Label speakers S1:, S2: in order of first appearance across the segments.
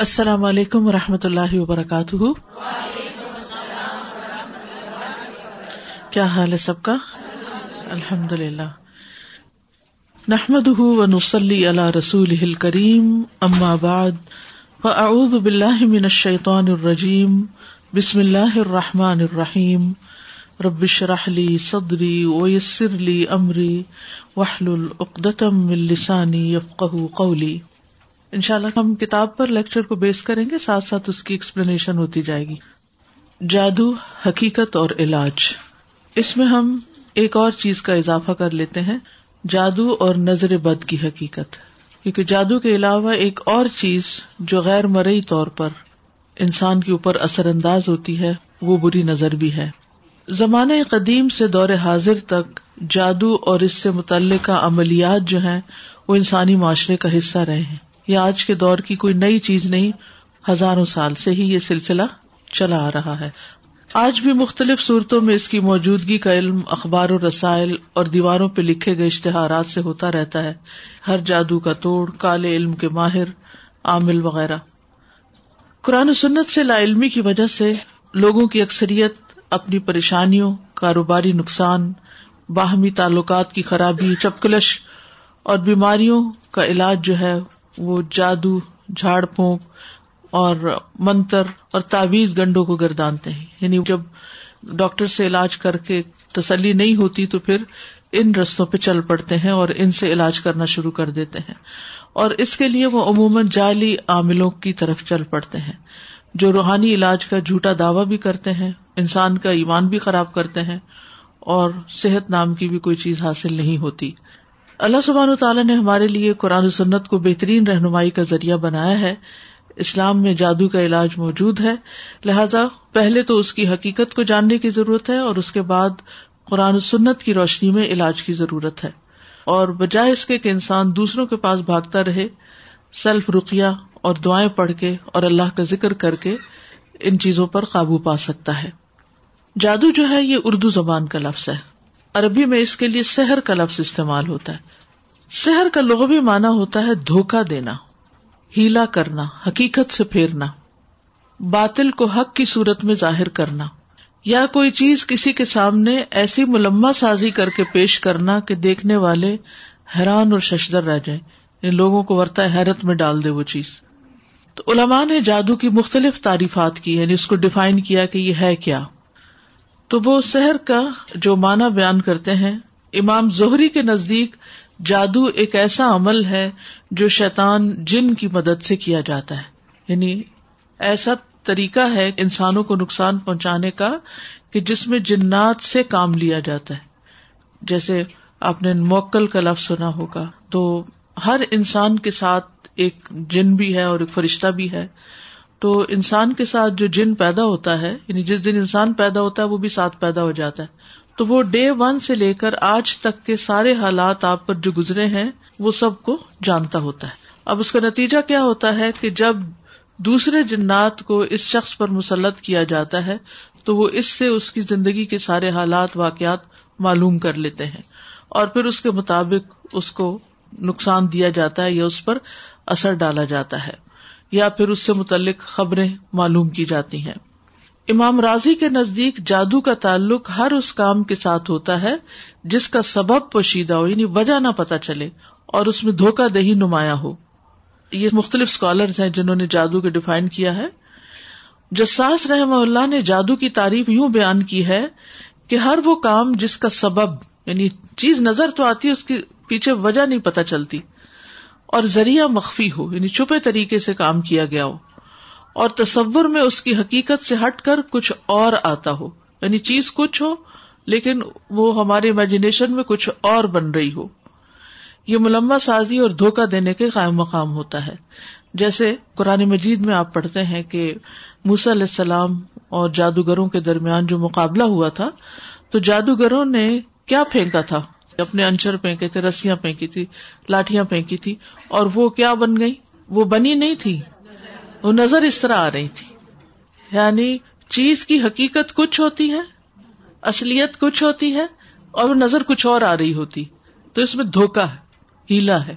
S1: السلام علیکم و رحمۃ اللہ وبرکاتہ۔ کیا حال ہے سب کا؟ الحمد للہ نحمد و نسلی اللہ رسول کریم اما بعد، فاعوذ باللہ من الشیطان الرجیم، بسم اللہ الرحمٰن الرحیم۔ ربش رحلی صدری ویسر لی امری وحل العقدم السانی یفقہ قولی۔ ان شاء اللہ ہم کتاب پر لیکچر کو بیس کریں گے، ساتھ ساتھ اس کی ایکسپلینیشن ہوتی جائے گی۔ جادو، حقیقت اور علاج۔ اس میں ہم ایک اور چیز کا اضافہ کر لیتے ہیں، جادو اور نظر بد کی حقیقت۔ کیونکہ جادو کے علاوہ ایک اور چیز جو غیر مرئی طور پر انسان کے اوپر اثر انداز ہوتی ہے، وہ بری نظر بھی ہے۔ زمانے قدیم سے دور حاضر تک جادو اور اس سے متعلقہ عملیات جو ہیں، وہ انسانی معاشرے کا حصہ رہے ہیں۔ یہ آج کے دور کی کوئی نئی چیز نہیں، ہزاروں سال سے ہی یہ سلسلہ چلا آ رہا ہے۔ آج بھی مختلف صورتوں میں اس کی موجودگی کا علم اخبار و رسائل اور دیواروں پہ لکھے گئے اشتہارات سے ہوتا رہتا ہے۔ ہر جادو کا توڑ، کالے علم کے ماہر، عامل وغیرہ۔ قرآن و سنت سے لا علمی کی وجہ سے لوگوں کی اکثریت اپنی پریشانیوں، کاروباری نقصان، باہمی تعلقات کی خرابی، چپکلش اور بیماریوں کا علاج جو ہے وہ جادو، جھاڑ پھونک اور منتر اور تعویز گنڈوں کو گردانتے ہیں۔ یعنی جب ڈاکٹر سے علاج کر کے تسلی نہیں ہوتی تو پھر ان رستوں پہ چل پڑتے ہیں اور ان سے علاج کرنا شروع کر دیتے ہیں۔ اور اس کے لیے وہ عموماً جعلی عاملوں کی طرف چل پڑتے ہیں۔ جو روحانی علاج کا جھوٹا دعوی بھی کرتے ہیں، انسان کا ایمان بھی خراب کرتے ہیں اور صحت نام کی بھی کوئی چیز حاصل نہیں ہوتی۔ اللہ سبحان تعالیٰ نے ہمارے لیے قرآن و سنت کو بہترین رہنمائی کا ذریعہ بنایا ہے۔ اسلام میں جادو کا علاج موجود ہے۔ لہذا پہلے تو اس کی حقیقت کو جاننے کی ضرورت ہے اور اس کے بعد قرآن و سنت کی روشنی میں علاج کی ضرورت ہے۔ اور بجائے اس کے کہ انسان دوسروں کے پاس بھاگتا رہے، سیلف رقیہ اور دعائیں پڑھ کے اور اللہ کا ذکر کر کے ان چیزوں پر قابو پا سکتا ہے۔ جادو جو ہے یہ اردو زبان کا لفظ ہے۔ عربی میں اس کے لیے سحر کا لفظ استعمال ہوتا ہے۔ سحر کا لغوی مانا ہوتا ہے دھوکا دینا، ہیلا کرنا، حقیقت سے پھیرنا، باطل کو حق کی صورت میں ظاہر کرنا، یا کوئی چیز کسی کے سامنے ایسی ملما سازی کر کے پیش کرنا کہ دیکھنے والے حیران اور ششدر رہ جائیں۔ ان لوگوں کو ورتا حیرت میں ڈال دے وہ چیز۔ تو علماء نے جادو کی مختلف تعریفات کی یعنی اس کو ڈیفائن کیا کہ یہ ہے کیا۔ تو وہ سحر کا جو معنی بیان کرتے ہیں، امام زہری کے نزدیک جادو ایک ایسا عمل ہے جو شیطان جن کی مدد سے کیا جاتا ہے۔ یعنی ایسا طریقہ ہے انسانوں کو نقصان پہنچانے کا کہ جس میں جنات سے کام لیا جاتا ہے۔ جیسے آپ نے موکل کا لفظ سنا ہوگا، تو ہر انسان کے ساتھ ایک جن بھی ہے اور ایک فرشتہ بھی ہے۔ تو انسان کے ساتھ جو جن پیدا ہوتا ہے یعنی جس دن انسان پیدا ہوتا ہے، وہ بھی ساتھ پیدا ہو جاتا ہے۔ تو وہ ڈے ون سے لے کر آج تک کے سارے حالات آپ پر جو گزرے ہیں، وہ سب کو جانتا ہوتا ہے۔ اب اس کا نتیجہ کیا ہوتا ہے کہ جب دوسرے جنات کو اس شخص پر مسلط کیا جاتا ہے، تو وہ اس سے اس کی زندگی کے سارے حالات، واقعات معلوم کر لیتے ہیں۔ اور پھر اس کے مطابق اس کو نقصان دیا جاتا ہے یا اس پر اثر ڈالا جاتا ہے۔ یا پھر اس سے متعلق خبریں معلوم کی جاتی ہیں۔ امام راضی کے نزدیک جادو کا تعلق ہر اس کام کے ساتھ ہوتا ہے جس کا سبب پوشیدہ ہو یعنی وجہ نہ پتا چلے اور اس میں دھوکہ دہی نمایاں ہو۔ یہ مختلف اسکالر ہیں جنہوں نے جادو کے ڈیفائن کیا ہے۔ جساس رحم اللہ نے جادو کی تعریف یوں بیان کی ہے کہ ہر وہ کام جس کا سبب یعنی چیز نظر تو آتی ہے، اس کے پیچھے وجہ نہیں پتا چلتی۔ اور ذریعہ مخفی ہو یعنی چھپے طریقے سے کام کیا گیا ہو۔ اور تصور میں اس کی حقیقت سے ہٹ کر کچھ اور آتا ہو۔ یعنی چیز کچھ ہو، لیکن وہ ہمارے امیجنیشن میں کچھ اور بن رہی ہو۔ یہ ملما سازی اور دھوکا دینے کے قائم مقام ہوتا ہے۔ جیسے قرآن مجید میں آپ پڑھتے ہیں کہ موسی علیہ السلام اور جادوگروں کے درمیان جو مقابلہ ہوا تھا، تو جادوگروں نے کیا پھینکا تھا؟ اپنے انچر پھینکے تھے، رسیاں پھینکی تھی لاٹیاں پھینکی تھی، اور وہ کیا بن گئی؟ وہ بنی نہیں تھی، وہ نظر اس طرح آ رہی تھی۔ یعنی چیز کی حقیقت کچھ ہوتی ہے، اصلیت کچھ ہوتی ہے، اور وہ نظر کچھ اور آ رہی ہوتی۔ تو اس میں دھوکا ہے، ہیلا ہے۔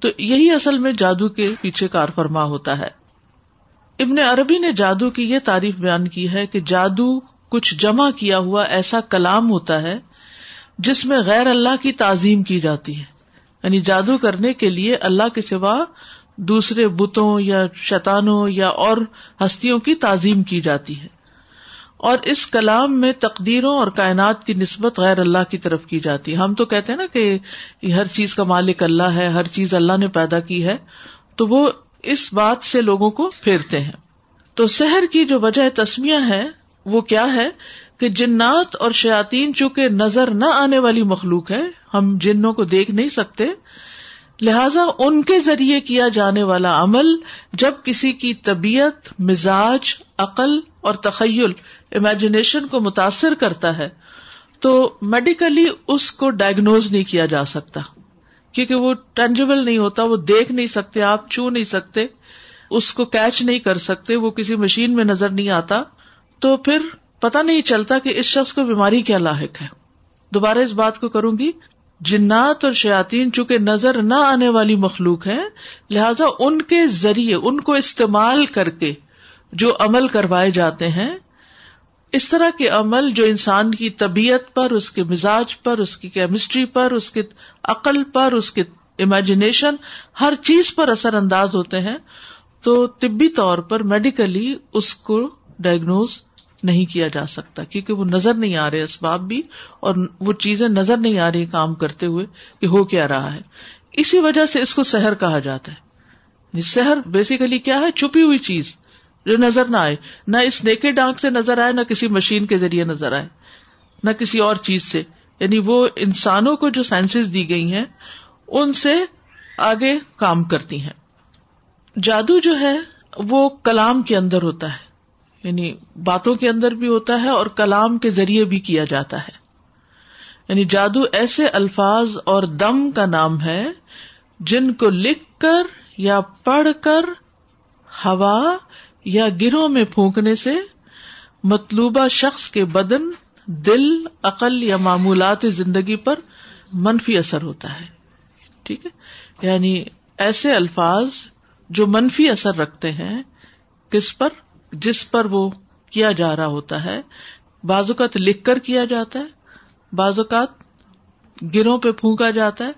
S1: تو یہی اصل میں جادو کے پیچھے کار فرما ہوتا ہے۔ ابن عربی نے جادو کی یہ تعریف بیان کی ہے کہ جادو کچھ جمع کیا ہوا ایسا کلام ہوتا ہے جس میں غیر اللہ کی تعظیم کی جاتی ہے۔ یعنی جادو کرنے کے لیے اللہ کے سوا دوسرے بتوں یا شیتانوں یا اور ہستیوں کی تعظیم کی جاتی ہے۔ اور اس کلام میں تقدیروں اور کائنات کی نسبت غیر اللہ کی طرف کی جاتی ہے۔ ہم تو کہتے ہیں نا کہ ہر چیز کا مالک اللہ ہے، ہر چیز اللہ نے پیدا کی ہے۔ تو وہ اس بات سے لوگوں کو پھیرتے ہیں۔ تو سحر کی جو وجہ تسمیہ ہے، وہ کیا ہے؟ کہ جنات اور شیاتین چونکہ نظر نہ آنے والی مخلوق ہے، ہم جنوں کو دیکھ نہیں سکتے۔ لہذا ان کے ذریعے کیا جانے والا عمل، جب کسی کی طبیعت، مزاج، عقل اور تخیل امیجنیشن کو متاثر کرتا ہے، تو میڈیکلی اس کو ڈائگنوز نہیں کیا جا سکتا۔ کیونکہ وہ ٹینجیبل نہیں ہوتا، وہ دیکھ نہیں سکتے، آپ چھو نہیں سکتے، اس کو کیچ نہیں کر سکتے، وہ کسی مشین میں نظر نہیں آتا۔ تو پھر پتا نہیں چلتا کہ اس شخص کو بیماری کیا لاحق ہے۔ دوبارہ اس بات کو کروں گی۔ جنات اور شیاتین چونکہ نظر نہ آنے والی مخلوق ہے لہذا ان کے ذریعے، ان کو استعمال کر کے جو عمل کروائے جاتے ہیں، اس طرح کے عمل جو انسان کی طبیعت پر، اس کے مزاج پر، اس کی کیمسٹری پر، اس کے عقل پر، اس کے امیجنیشن ہر چیز پر اثر انداز ہوتے ہیں، تو طبی طور پر میڈیکلی اس کو ڈائگنوز نہیں کیا جا سکتا کیونکہ وہ نظر نہیں آ رہے اسباب بھی اور وہ چیزیں نظر نہیں آ رہی کام کرتے ہوئے کہ ہو کیا رہا ہے۔ اسی وجہ سے اس کو سحر کہا جاتا ہے۔ سحر بیسیکلی کیا ہے؟ چھپی ہوئی چیز جو نظر نہ آئے۔ نہ اس نیکے ڈانک سے نظر آئے، نہ کسی مشین کے ذریعے نظر آئے۔ نہ کسی اور چیز سے۔ یعنی وہ انسانوں کو جو سائنس دی گئی ہیں، ان سے آگے کام کرتی ہیں۔ جادو جو ہے، وہ کلام کے اندر ہوتا ہے۔ یعنی باتوں کے اندر بھی ہوتا ہے اور کلام کے ذریعے بھی کیا جاتا ہے۔ یعنی جادو ایسے الفاظ اور دم کا نام ہے جن کو لکھ کر یا پڑھ کر ہوا یا گروہ میں پھونکنے سے مطلوبہ شخص کے بدن، دل، عقل یا معمولات زندگی پر منفی اثر ہوتا ہے۔ ٹھیک ہے؟ یعنی ایسے الفاظ جو منفی اثر رکھتے ہیں، کس پر؟ جس پر وہ کیا جا رہا ہوتا ہے، بعض اوقات لکھ کر کیا جاتا ہے، بعض اوقات گروں پہ پھونکا جاتا ہے،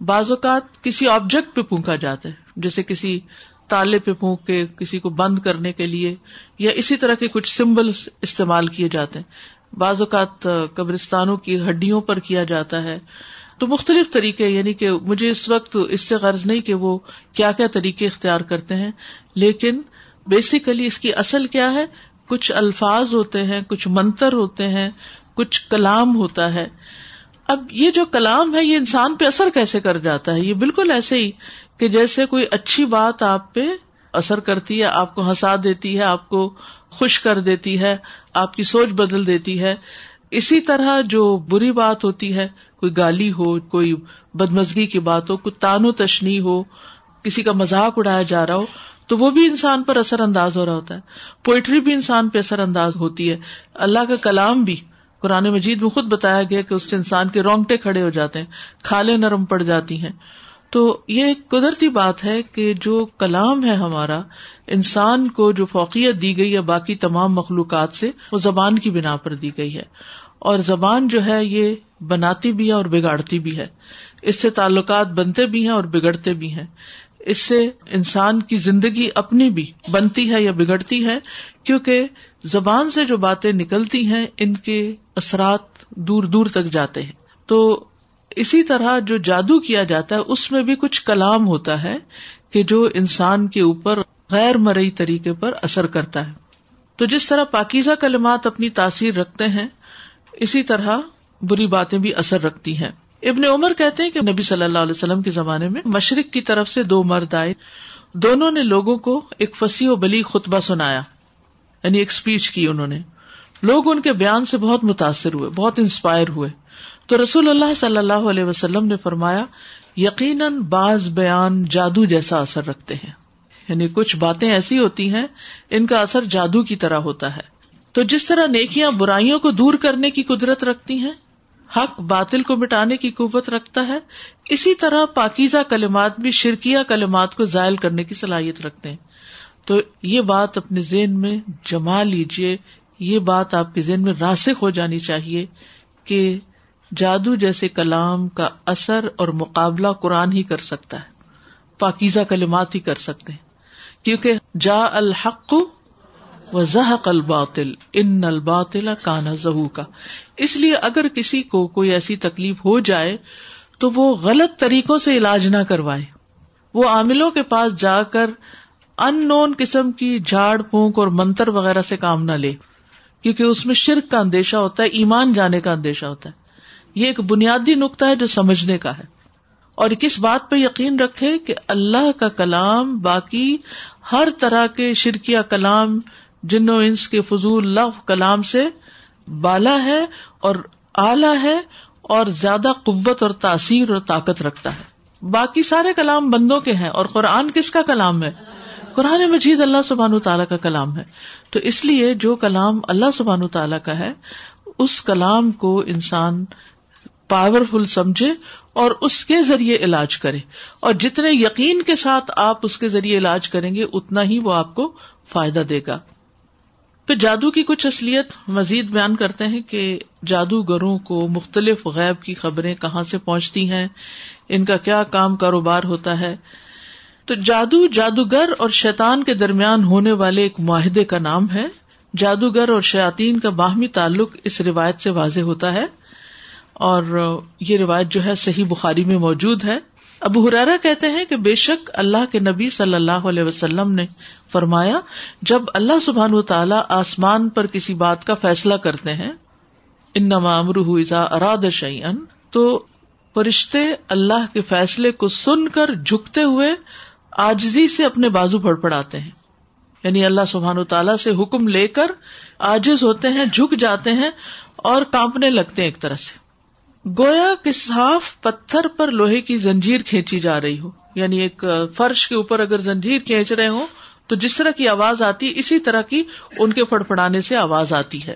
S1: بعض اوقات کسی آبجیکٹ پہ پھونکا جاتا ہے، جیسے کسی تالے پہ پھونک کے، کسی کو بند کرنے کے لیے، یا اسی طرح کے کچھ سمبل استعمال کیے جاتے ہیں۔ بعض اوقات قبرستانوں کی ہڈیوں پر کیا جاتا ہے۔ تو مختلف طریقے یعنی کہ مجھے اس وقت اس سے غرض نہیں کہ وہ کیا کیا طریقے اختیار کرتے ہیں، لیکن بیسیکلی اس کی اصل کیا ہے؟ کچھ الفاظ ہوتے ہیں، کچھ منتر ہوتے ہیں، کچھ کلام ہوتا ہے۔ اب یہ جو کلام ہے، یہ انسان پہ اثر کیسے کر جاتا ہے؟ یہ بالکل ایسے ہی کہ جیسے کوئی اچھی بات آپ پہ اثر کرتی ہے، آپ کو ہنسا دیتی ہے، آپ کو خوش کر دیتی ہے، آپ کی سوچ بدل دیتی ہے۔ اسی طرح جو بری بات ہوتی ہے، کوئی گالی ہو، کوئی بدمزگی کی بات ہو کوئی تانو تشنی ہو، کسی کا مذاق اڑایا جا رہا ہو تو وہ بھی انسان پر اثر انداز ہو رہا ہوتا ہے۔ پوئٹری بھی انسان پہ اثر انداز ہوتی ہے۔ اللہ کا کلام بھی قرآن مجید میں خود بتایا گیا کہ اس سے انسان کے رونگٹے کھڑے ہو جاتے ہیں، کھالے نرم پڑ جاتی ہیں۔ تو یہ ایک قدرتی بات ہے کہ جو کلام ہے ہمارا، انسان کو جو فوقیت دی گئی ہے باقی تمام مخلوقات سے، وہ زبان کی بنا پر دی گئی ہے۔ اور زبان جو ہے یہ بناتی بھی ہے اور بگاڑتی بھی ہے۔ اس سے تعلقات بنتے بھی ہیں اور بگڑتے بھی ہیں۔ اس سے انسان کی زندگی اپنی بھی بنتی ہے یا بگڑتی ہے، کیونکہ زبان سے جو باتیں نکلتی ہیں، ان کے اثرات دور دور تک جاتے ہیں۔ تو اسی طرح جو جادو کیا جاتا ہے، اس میں بھی کچھ کلام ہوتا ہے کہ جو انسان کے اوپر غیر مرئی طریقے پر اثر کرتا ہے۔ تو جس طرح پاکیزہ کلمات اپنی تاثیر رکھتے ہیں، اسی طرح بری باتیں بھی اثر رکھتی ہیں۔ ابن عمر کہتے ہیں کہ نبی صلی اللہ علیہ وسلم کے زمانے میں مشرق کی طرف سے دو مرد آئے۔ دونوں نے لوگوں کو ایک فصیح و بلی خطبہ سنایا یعنی ایک اسپیچ کی انہوں نے۔ لوگ ان کے بیان سے بہت متاثر ہوئے، بہت انسپائر ہوئے۔ تو رسول اللہ صلی اللہ علیہ وسلم نے فرمایا، یقیناً بعض بیان جادو جیسا اثر رکھتے ہیں۔ یعنی کچھ باتیں ایسی ہوتی ہیں، ان کا اثر جادو کی طرح ہوتا ہے۔ تو جس طرح نیکیاں برائیوں کو دور کرنے کی قدرت رکھتی ہیں حق باطل کو مٹانے کی قوت رکھتا ہے، اسی طرح پاکیزہ کلمات بھی شرکیہ کلمات کو ذائل کرنے کی صلاحیت رکھتے ہیں۔ تو یہ بات اپنے ذہن میں جما لیجیے یہ بات آپ کے ذہن میں راسک ہو جانی چاہیے کہ جادو جیسے کلام کا اثر اور مقابلہ قرآن ہی کر سکتا ہے، پاکیزہ کلمات ہی کر سکتے ہیں۔ کیونکہ جا الحق و زحق الباطل، ان الباطل کانا زہو کا اس لیے اگر کسی کو کوئی ایسی تکلیف ہو جائے تو وہ غلط طریقوں سے علاج نہ کروائے۔ وہ عاملوں کے پاس جا کر ان نون قسم کی جھاڑ پونک اور منتر وغیرہ سے کام نہ لے، کیونکہ اس میں شرک کا اندیشہ ہوتا ہے، ایمان جانے کا اندیشہ ہوتا ہے۔ یہ ایک بنیادی نقطہ ہے جو سمجھنے کا ہے۔ اور کس بات پہ یقین رکھے کہ اللہ کا کلام باقی ہر طرح کے شرکیا کلام، جن و انس کے فضول لف کلام سے بالا ہے اور اعلی ہے اور زیادہ قوت اور تاثیر اور طاقت رکھتا ہے۔ باقی سارے کلام بندوں کے ہیں اور قرآن کس کا کلام ہے؟ قرآن مجید اللہ سبحان تعالیٰ کا کلام ہے۔ تو اس لیے جو کلام اللہ سبحان تعالیٰ کا ہے، اس کلام کو انسان پاورفل سمجھے اور اس کے ذریعے علاج کرے۔ اور جتنے یقین کے ساتھ آپ اس کے ذریعے علاج کریں گے، اتنا ہی وہ آپ کو فائدہ دے گا۔ پھر جادو کی کچھ اصلیت مزید بیان کرتے ہیں کہ جادوگروں کو مختلف غیب کی خبریں کہاں سے پہنچتی ہیں، ان کا کیا کام کاروبار ہوتا ہے۔ تو جادو جادوگر اور شیتان کے درمیان ہونے والے ایک معاہدے کا نام ہے۔ جادوگر اور شیاتین کا باہمی تعلق اس روایت سے واضح ہوتا ہے۔ اور یہ روایت جو ہے صحیح بخاری میں موجود ہے۔ ابو حرارا کہتے ہیں کہ بے شک اللہ کے نبی صلی اللہ علیہ وسلم نے فرمایا، جب اللہ سبحان و تعالیٰ آسمان پر کسی بات کا فیصلہ کرتے ہیں ان ازا اراد شعین تو فرشتے اللہ کے فیصلے کو سن کر جھکتے ہوئے آجزی سے اپنے بازو پڑ پڑاتے ہیں۔ یعنی اللہ سبحان و تعالیٰ سے حکم لے کر آجز ہوتے ہیں، جھک جاتے ہیں اور کانپنے لگتے ہیں ایک طرح سے۔ گویا کہ صاف پتھر پر لوہے کی زنجیر کھینچی جا رہی ہو۔ یعنی ایک فرش کے اوپر اگر زنجیر کھینچ رہے ہوں تو جس طرح کی آواز آتی، اسی طرح کی ان کے پڑ پڑانے سے آواز آتی ہے۔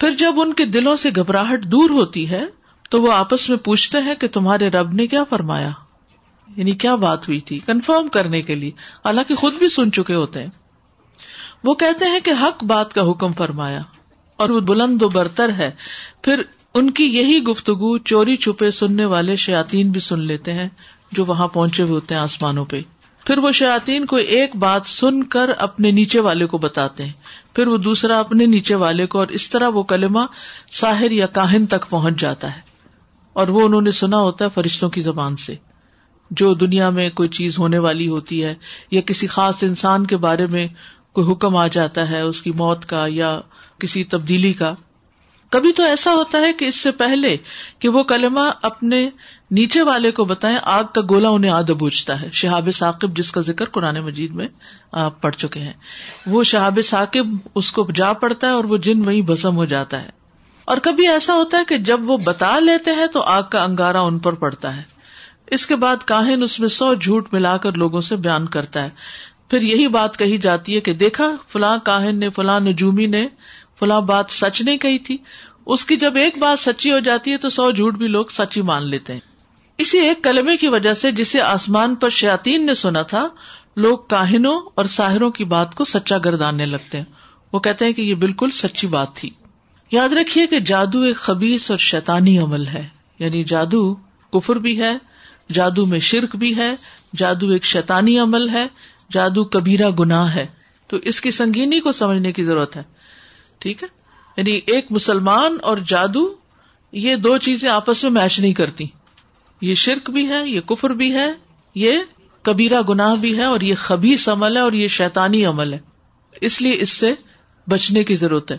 S1: پھر جب ان کے دلوں سے گھبراہٹ دور ہوتی ہے، تو وہ آپس میں پوچھتے ہیں کہ تمہارے رب نے کیا فرمایا؟ یعنی کیا بات ہوئی تھی؟ کنفرم کرنے کے لیے۔ حالانکہ خود بھی سن چکے ہوتے ہیں۔ وہ کہتے ہیں کہ حق بات کا حکم فرمایا، اور وہ بلند و برتر ہے۔ پھر ان کی یہی گفتگو چوری چھپے سننے والے شیاتین بھی سن لیتے ہیں، جو وہاں پہنچے ہوئے ہوتے ہیں آسمانوں پہ۔ پھر وہ شیاتین کو ایک بات سن کر اپنے نیچے والے کو بتاتے ہیں۔ پھر وہ دوسرا اپنے نیچے والے کو اور اس طرح وہ کلمہ ساحر یا کاہن تک پہنچ جاتا ہے۔ اور وہ انہوں نے سنا ہوتا ہے فرشتوں کی زبان سے۔ جو دنیا میں کوئی چیز ہونے والی ہوتی ہے یا کسی خاص انسان کے بارے میں کوئی حکم آ جاتا ہے اس کی موت کا یا کسی تبدیلی کا کبھی تو ایسا ہوتا ہے کہ اس سے پہلے کہ وہ کلمہ اپنے نیچے والے کو بتائیں، آگ کا گولا انہیں آد بوجھتا ہے۔ شہاب ثاقب، جس کا ذکر قرآن مجید میں آپ پڑھ چکے ہیں۔ وہ شہاب ثاقب، اس کو جا پڑتا ہے اور وہ جن وہی بسم ہو جاتا ہے۔ اور کبھی ایسا ہوتا ہے کہ جب وہ بتا لیتے ہیں تو آگ کا انگارا ان پر پڑتا ہے۔ اس کے بعد کاہن اس میں سو جھوٹ ملا کر لوگوں سے بیان کرتا ہے۔ پھر یہی بات کہی جاتی ہے کہ دیکھا، فلاں کاہن نے، فلاں نجومی نے فلاں بات سچ نہیں کہی تھی۔ اس کی جب ایک بات سچی ہو جاتی ہے تو سو جھوٹ بھی لوگ سچی مان لیتے ہیں۔ اسی ایک کلمے کی وجہ سے جسے آسمان پر شیاتین نے سنا تھا، لوگ کاہنوں اور ساحروں کی بات کو سچا گردانے لگتے ہیں۔ وہ کہتے ہیں کہ یہ بالکل سچی بات تھی۔ یاد رکھیے کہ جادو ایک خبیص اور شیتانی عمل ہے۔ یعنی جادو کفر بھی ہے، جادو میں شرک بھی ہے، جادو ایک شیتانی عمل ہے، جادو کبیرا گناہ ہے۔ تو اس کی سنگینی کو سمجھنے کی ضرورت ہے۔ ٹھیک ہے؟ یعنی ایک مسلمان اور جادو، یہ دو چیزیں آپس میں میچ نہیں کرتی۔ یہ شرک بھی ہے، یہ کفر بھی ہے، یہ کبیرا گناہ بھی ہے اور یہ خبیص عمل ہے اور یہ شیتانی عمل ہے۔ اس لیے اس سے بچنے کی ضرورت ہے۔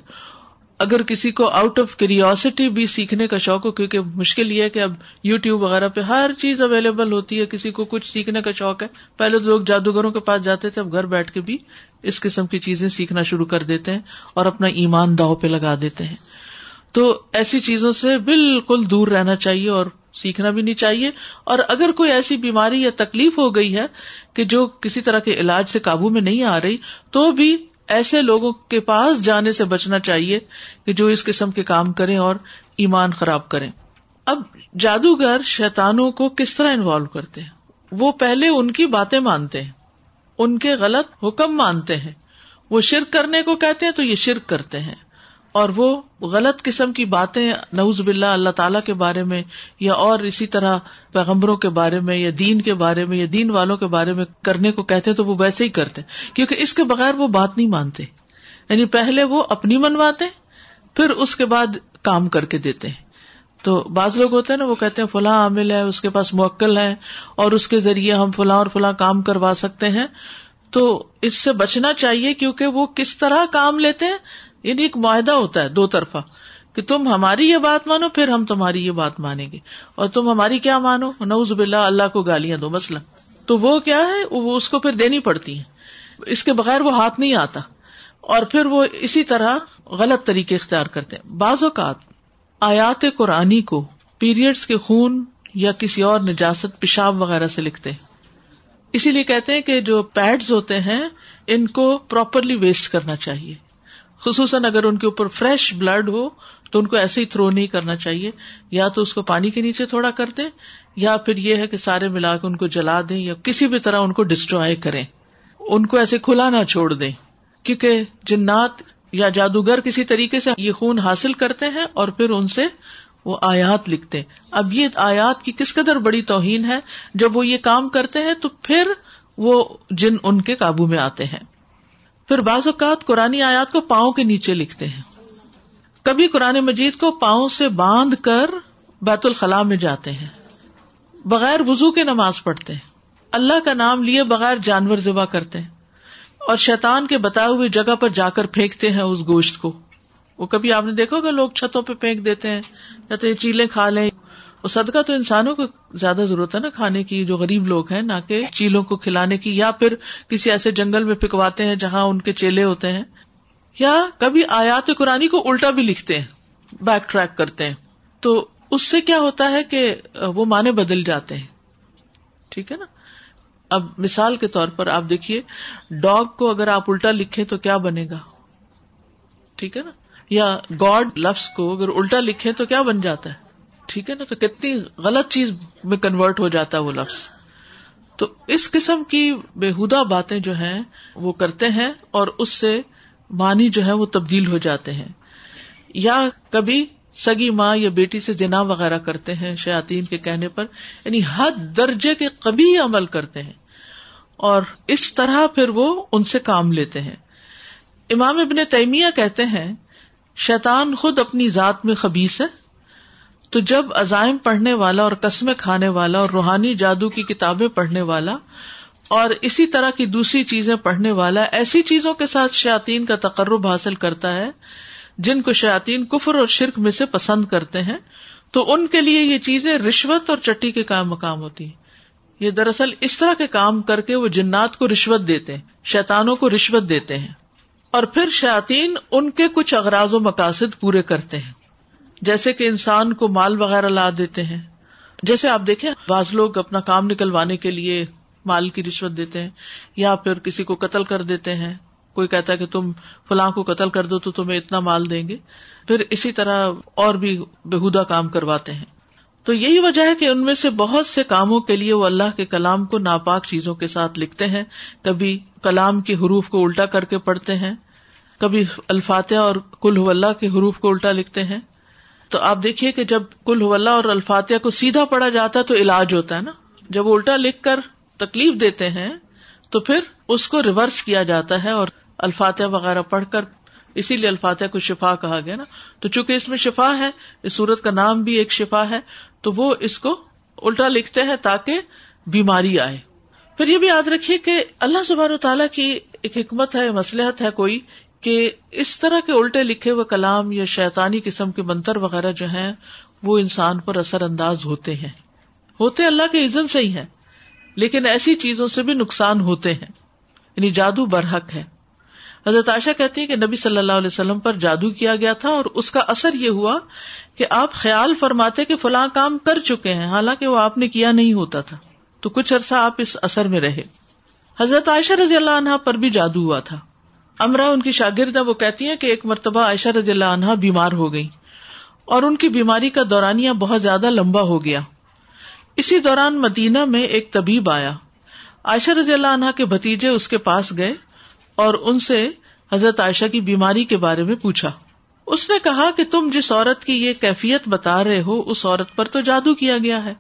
S1: اگر کسی کو آؤٹ آف کیریوسٹی بھی سیکھنے کا شوق ہو، کیونکہ مشکل یہ ہے کہ اب یو ٹیوب وغیرہ پہ ہر چیز اویلیبل ہوتی ہے، کسی کو کچھ سیکھنے کا شوق ہے۔ پہلے تو لوگ جادوگروں کے پاس جاتے تھے، اب گھر بیٹھ کے بھی اس قسم کی چیزیں سیکھنا شروع کر دیتے ہیں اور اپنا ایمان داؤ پہ لگا دیتے ہیں۔ تو ایسی چیزوں سے بالکل دور رہنا چاہیے اور سیکھنا بھی نہیں چاہیے۔ اور اگر کوئی ایسی بیماری یا تکلیف ہو گئی ہے کہ جو کسی طرح کے علاج سے قابو میں نہیں آ رہی، تو بھی ایسے لوگوں کے پاس جانے سے بچنا چاہیے کہ جو اس قسم کے کام کریں اور ایمان خراب کریں۔ اب جادوگر شیتانوں کو کس طرح انوالو کرتے ہیں؟ وہ پہلے ان کی باتیں مانتے ہیں، ان کے غلط حکم مانتے ہیں۔ وہ شرک کرنے کو کہتے ہیں تو یہ شرک کرتے ہیں۔ اور وہ غلط قسم کی باتیں نوز باللہ اللہ تعالیٰ کے بارے میں یا اور اسی طرح پیغمبروں کے بارے میں یا دین کے بارے میں یا دین والوں کے بارے میں کرنے کو کہتے تو وہ ویسے ہی کرتے کیونکہ اس کے بغیر وہ بات نہیں مانتے۔ یعنی پہلے وہ اپنی منواتے، پھر اس کے بعد کام کر کے دیتے ہیں۔ تو بعض لوگ ہوتے ہیں نا، وہ کہتے ہیں فلاں عامل ہے، اس کے پاس موکل ہے اور اس کے ذریعے ہم فلاں اور فلاں کام کروا سکتے ہیں۔ تو اس سے بچنا چاہیے کیونکہ وہ کس طرح کام لیتے ہیں یعنی ایک معاہدہ ہوتا ہے دو طرفہ کہ تم ہماری یہ بات مانو، پھر ہم تمہاری یہ بات مانیں گے۔ اور تم ہماری کیا مانو؟ نوز باللہ، اللہ کو گالیاں دو مسئلہ تو وہ کیا ہے؟ وہ اس کو پھر دینی پڑتی ہے اس کے بغیر وہ ہاتھ نہیں آتا۔ اور پھر وہ اسی طرح غلط طریقے اختیار کرتے ہیں۔ بعض اوقات آیات قرآنی کو پیریڈس کے خون یا کسی اور نجاست، پیشاب وغیرہ سے لکھتے اسی لیے کہتے ہیں کہ جو پیڈز ہوتے ہیں، ان کو پراپرلی ویسٹ کرنا چاہیے۔ خصوصاً اگر ان کے اوپر فریش بلڈ ہو، تو ان کو ایسے ہی تھرو نہیں کرنا چاہیے۔ یا تو اس کو پانی کے نیچے تھوڑا کر دیں، یا پھر یہ ہے کہ سارے ملا کے ان کو جلا دیں، یا کسی بھی طرح ان کو ڈسٹروائے کریں۔ ان کو ایسے کھلا نہ چھوڑ دیں۔ کیونکہ جنات یا جادوگر کسی طریقے سے یہ خون حاصل کرتے ہیں اور پھر ان سے وہ آیات لکھتے اب یہ آیات کی کس قدر بڑی توہین ہے؟ جب وہ یہ کام کرتے ہیں تو پھر وہ جن ان کے قابو میں آتے ہیں۔ پھر بعض اوقات قرآن آیات کو پاؤں کے نیچے لکھتے ہیں۔ کبھی قرآن مجید کو پاؤں سے باندھ کر بیت الخلاء میں جاتے ہیں۔ بغیر وزو کے نماز پڑھتے ہیں۔ اللہ کا نام لیے بغیر جانور ذبح کرتے ہیں۔ اور شیتان کے بتائے ہوئے جگہ پر جا کر پھینکتے ہیں اس گوشت کو۔ وہ کبھی آپ نے دیکھو گا لوگ چھتوں پہ پھینک دیتے ہیں یا چیلیں کھا لیں۔ صدقہ تو انسانوں کو زیادہ ضرورت ہے نا، کھانے کی، جو غریب لوگ ہیں، نہ کہ چیلوں کو کھلانے کی، یا پھر کسی ایسے جنگل میں پکواتے ہیں جہاں ان کے چیلے ہوتے ہیں۔ یا کبھی آیات قرآن کو الٹا بھی لکھتے ہیں بیک ٹریک کرتے ہیں۔ تو اس سے کیا ہوتا ہے کہ وہ معنی بدل جاتے ہیں۔ ٹھیک ہے نا؟ اب مثال کے طور پر آپ دیکھیے ڈاگ کو اگر آپ الٹا لکھے تو کیا بنے گا؟ ٹھیک ہے نا؟ یا گاڈ لفظ کو اگر الٹا لکھے تو کیا بن جاتا ہے؟ ٹھیک ہے نا؟ تو کتنی غلط چیز میں کنورٹ ہو جاتا ہے وہ لفظ۔ تو اس قسم کی بےحدہ باتیں جو ہیں، وہ کرتے ہیں اور اس سے معنی جو ہے وہ تبدیل ہو جاتے ہیں۔ یا کبھی سگی ماں یا بیٹی سے جنا وغیرہ کرتے ہیں شاطین کے کہنے پر یعنی حد درجے کے کبھی عمل کرتے ہیں۔ اور اس طرح پھر وہ ان سے کام لیتے ہیں۔ امام ابن تیمیہ کہتے ہیں، شیطان خود اپنی ذات میں خبیص ہے۔ تو جب عزائم پڑھنے والا اور قسمیں کھانے والا اور روحانی جادو کی کتابیں پڑھنے والا اور اسی طرح کی دوسری چیزیں پڑھنے والا ایسی چیزوں کے ساتھ شاطین کا تقرب حاصل کرتا ہے جن کو شاطین کفر اور شرک میں سے پسند کرتے ہیں، تو ان کے لیے یہ چیزیں رشوت اور چٹی کے کام مقام ہوتی ہیں۔ یہ دراصل اس طرح کے کام کر کے وہ جنات کو رشوت دیتے ہیں شیتانوں کو رشوت دیتے ہیں۔ اور پھر شاطین ان کے کچھ اغراض و مقاصد پورے کرتے ہیں۔ جیسے کہ انسان کو مال وغیرہ لا دیتے ہیں۔ جیسے آپ دیکھیں، بعض لوگ اپنا کام نکلوانے کے لیے مال کی رشوت دیتے ہیں، یا پھر کسی کو قتل کر دیتے ہیں۔ کوئی کہتا ہے کہ تم فلاں کو قتل کر دو تو تمہیں اتنا مال دیں گے۔ پھر اسی طرح اور بھی بےحدہ کام کرواتے ہیں۔ تو یہی وجہ ہے کہ ان میں سے بہت سے کاموں کے لیے وہ اللہ کے کلام کو ناپاک چیزوں کے ساتھ لکھتے ہیں۔ کبھی کلام کے حروف کو الٹا کر کے پڑھتے ہیں۔ کبھی الفاتح اور کل اللہ کے حروف کو الٹا لکھتے ہیں۔ تو آپ دیکھیے کہ جب کل اللہ اور الفاتحہ کو سیدھا پڑا جاتا ہے تو علاج ہوتا ہے نا؟ جب الٹا لکھ کر تکلیف دیتے ہیں تو پھر اس کو ریورس کیا جاتا ہے اور الفاتحہ وغیرہ پڑھ کر، اسی لیے الفاتحہ کو شفا کہا گیا نا؟ تو چونکہ اس میں شفا ہے، اس سورت کا نام بھی ایک شفا ہے، تو وہ اس کو الٹا لکھتے ہیں تاکہ بیماری آئے۔ پھر یہ بھی یاد رکھیے کہ اللہ سبحانہ و تعالیٰ کی ایک حکمت ہے مسلحت ہے، کوئی کہ اس طرح کے الٹے لکھے ہوئے کلام یا شیطانی قسم کے منتر وغیرہ جو ہیں، وہ انسان پر اثر انداز ہوتے ہیں۔ ہوتے اللہ کے عزن سے ہی ہے لیکن ایسی چیزوں سے بھی نقصان ہوتے ہیں۔ یعنی جادو برحق ہے۔ حضرت عائشہ کہتی ہے کہ نبی صلی اللہ علیہ وسلم پر جادو کیا گیا تھا اور اس کا اثر یہ ہوا کہ آپ خیال فرماتے کہ فلاں کام کر چکے ہیں، حالانکہ وہ آپ نے کیا نہیں ہوتا تھا۔ تو کچھ عرصہ آپ اس اثر میں رہے۔ حضرت عائشہ رضی اللہ عنہ پر بھی جادو ہوا تھا۔ امرا ان کی شاگرد وہ کہتی ہیں کہ ایک مرتبہ عائشہ رضی اللہ عنہا بیمار ہو گئی اور ان کی بیماری کا دورانیہ بہت زیادہ لمبا ہو گیا۔ اسی دوران مدینہ میں ایک طبیب آیا۔ عائشہ رضی اللہ عنہ کے بھتیجے اس کے پاس گئے اور ان سے حضرت عائشہ کی بیماری کے بارے میں پوچھا۔ اس نے کہا کہ تم جس عورت کی یہ کیفیت بتا رہے ہو، اس عورت پر تو جادو کیا گیا ہے۔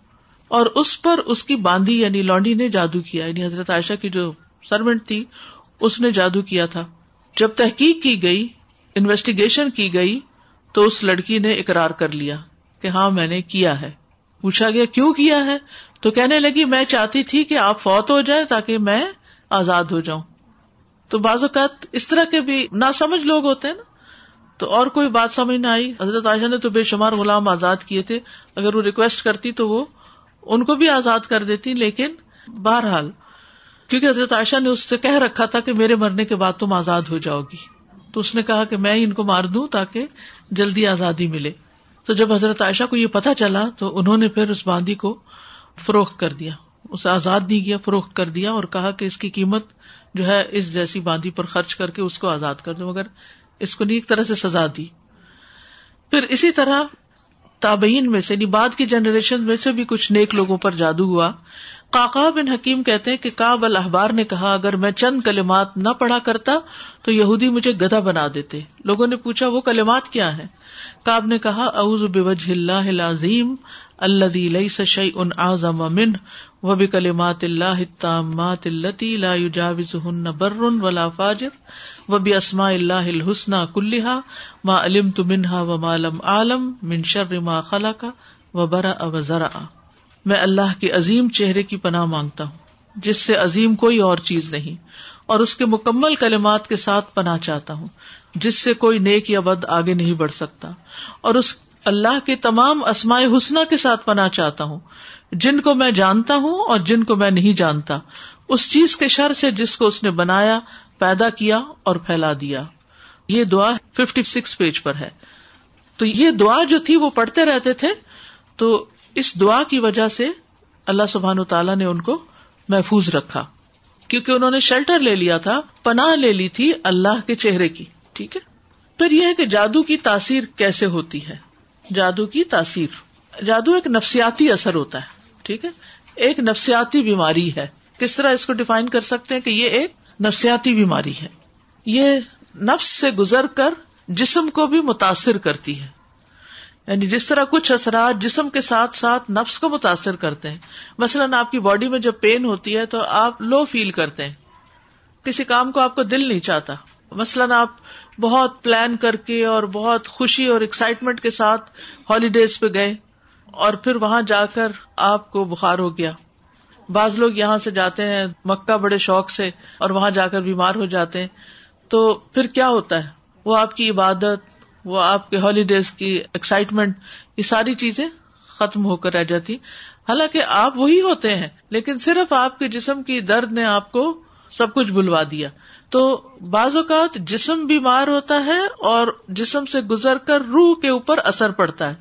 S1: اور اس پر اس کی باندھی یعنی لانڈی نے جادو کیا یعنی حضرت عائشہ کی جو سروینٹ تھی، اس نے جادو کیا تھا۔ جب تحقیق کی گئی انویسٹیگیشن کی گئی، تو اس لڑکی نے اقرار کر لیا کہ ہاں میں نے کیا ہے۔ پوچھا گیا، کیوں کیا ہے؟ تو کہنے لگی، میں چاہتی تھی کہ آپ فوت ہو جائے تاکہ میں آزاد ہو جاؤں۔ تو بعض اوقات اس طرح کے بھی نہ سمجھ لوگ ہوتے ہیں نا۔ تو اور کوئی بات سمجھ نہ آئی۔ حضرت عائشہ نے تو بے شمار غلام آزاد کیے تھے۔ اگر وہ ریکویسٹ کرتی تو وہ ان کو بھی آزاد کر دیتی، لیکن بہرحال کیونکہ حضرت عائشہ نے اس سے کہہ رکھا تھا کہ میرے مرنے کے بعد تم آزاد ہو جاؤ گی۔ تو اس نے کہا کہ میں ان کو مار دوں تاکہ جلدی آزادی ملے۔ تو جب حضرت عائشہ کو یہ پتا چلا تو انہوں نے پھر اس باندھی کو فروخت کر دیا۔ اسے آزاد نہیں کیا، فروخت کر دیا اور کہا کہ اس کی قیمت جو ہے اس جیسی باندھی پر خرچ کر کے اس کو آزاد کر دو، مگر اس کو نیک طرح سے سزا دی۔ پھر اسی طرح تابعین میں سے یعنی بعد کی جنریشن میں سے بھی کچھ نیک لوگوں پر جادو ہوا۔ کاکا بن حکیم کہتے ہیں کہ کاب الحبار نے کہا، اگر میں چند کلمات نہ پڑھا کرتا تو یہودی مجھے گدھا بنا دیتے۔ لوگوں نے پوچھا، وہ کلمات کیا ہے کاب نے کہا، اعوذ بوجہ اللہ العظیم اللہ لیس شیء اعظم من و بکلمات اللہ التامات التي لا يجاوزهن بر ولا فاجر و باسماء اللہ الحسنى كلها ما علمت منها وما لم اعلم من شر ما خلق و برا و ذرا میں اللہ کے عظیم چہرے کی پناہ مانگتا ہوں، جس سے عظیم کوئی اور چیز نہیں، اور اس کے مکمل کلمات کے ساتھ پناہ چاہتا ہوں، جس سے کوئی نیک یا بد آگے نہیں بڑھ سکتا۔ اور اس اللہ کے تمام اسماء حسنہ کے ساتھ پناہ چاہتا ہوں، جن کو میں جانتا ہوں اور جن کو میں نہیں جانتا۔ اس چیز کے شر سے جس کو اس نے بنایا، پیدا کیا اور پھیلا دیا۔ یہ دعا ففٹی سکس پیج پر ہے۔ تو یہ دعا جو تھی وہ پڑھتے رہتے تھے، تو اس دعا کی وجہ سے اللہ سبحان تعالیٰ نے ان کو محفوظ رکھا۔ کیونکہ انہوں نے شیلٹر لے لیا تھا، پناہ لے لی تھی اللہ کے چہرے کی، ٹھیک ہے؟ پھر یہ ہے کہ جادو کی تاثیر کیسے ہوتی ہے؟ جادو کی تاثیر۔ جادو ایک نفسیاتی اثر ہوتا ہے، ٹھیک ہے؟ ایک نفسیاتی بیماری ہے۔ کس طرح اس کو ڈیفائن کر سکتے ہیں کہ یہ ایک نفسیاتی بیماری ہے؟ یہ نفس سے گزر کر جسم کو بھی متاثر کرتی ہے۔ یعنی جس طرح کچھ اثرات جسم کے ساتھ ساتھ نفس کو متاثر کرتے ہیں۔ مثلاً آپ کی باڈی میں جب پین ہوتی ہے تو آپ لو فیل کرتے ہیں۔ کسی کام کو آپ کو دل نہیں چاہتا۔ مثلاً آپ بہت پلان کر کے اور بہت خوشی اور ایکسائٹمنٹ کے ساتھ ہالیڈیز پہ گئے اور پھر وہاں جا کر آپ کو بخار ہو گیا۔ بعض لوگ یہاں سے جاتے ہیں مکہ بڑے شوق سے اور وہاں جا کر بیمار ہو جاتے ہیں۔ تو پھر کیا ہوتا ہے؟ وہ آپ کی عبادت وہ آپ کے ہالیڈیز کی ایکسائٹمنٹ یہ ساری چیزیں ختم ہو کر رہ جاتی۔ حالانکہ آپ وہی ہوتے ہیں، لیکن صرف آپ کے جسم کی درد نے آپ کو سب کچھ بلوا دیا۔ تو بعض اوقات جسم بیمار ہوتا ہے اور جسم سے گزر کر روح کے اوپر اثر پڑتا ہے۔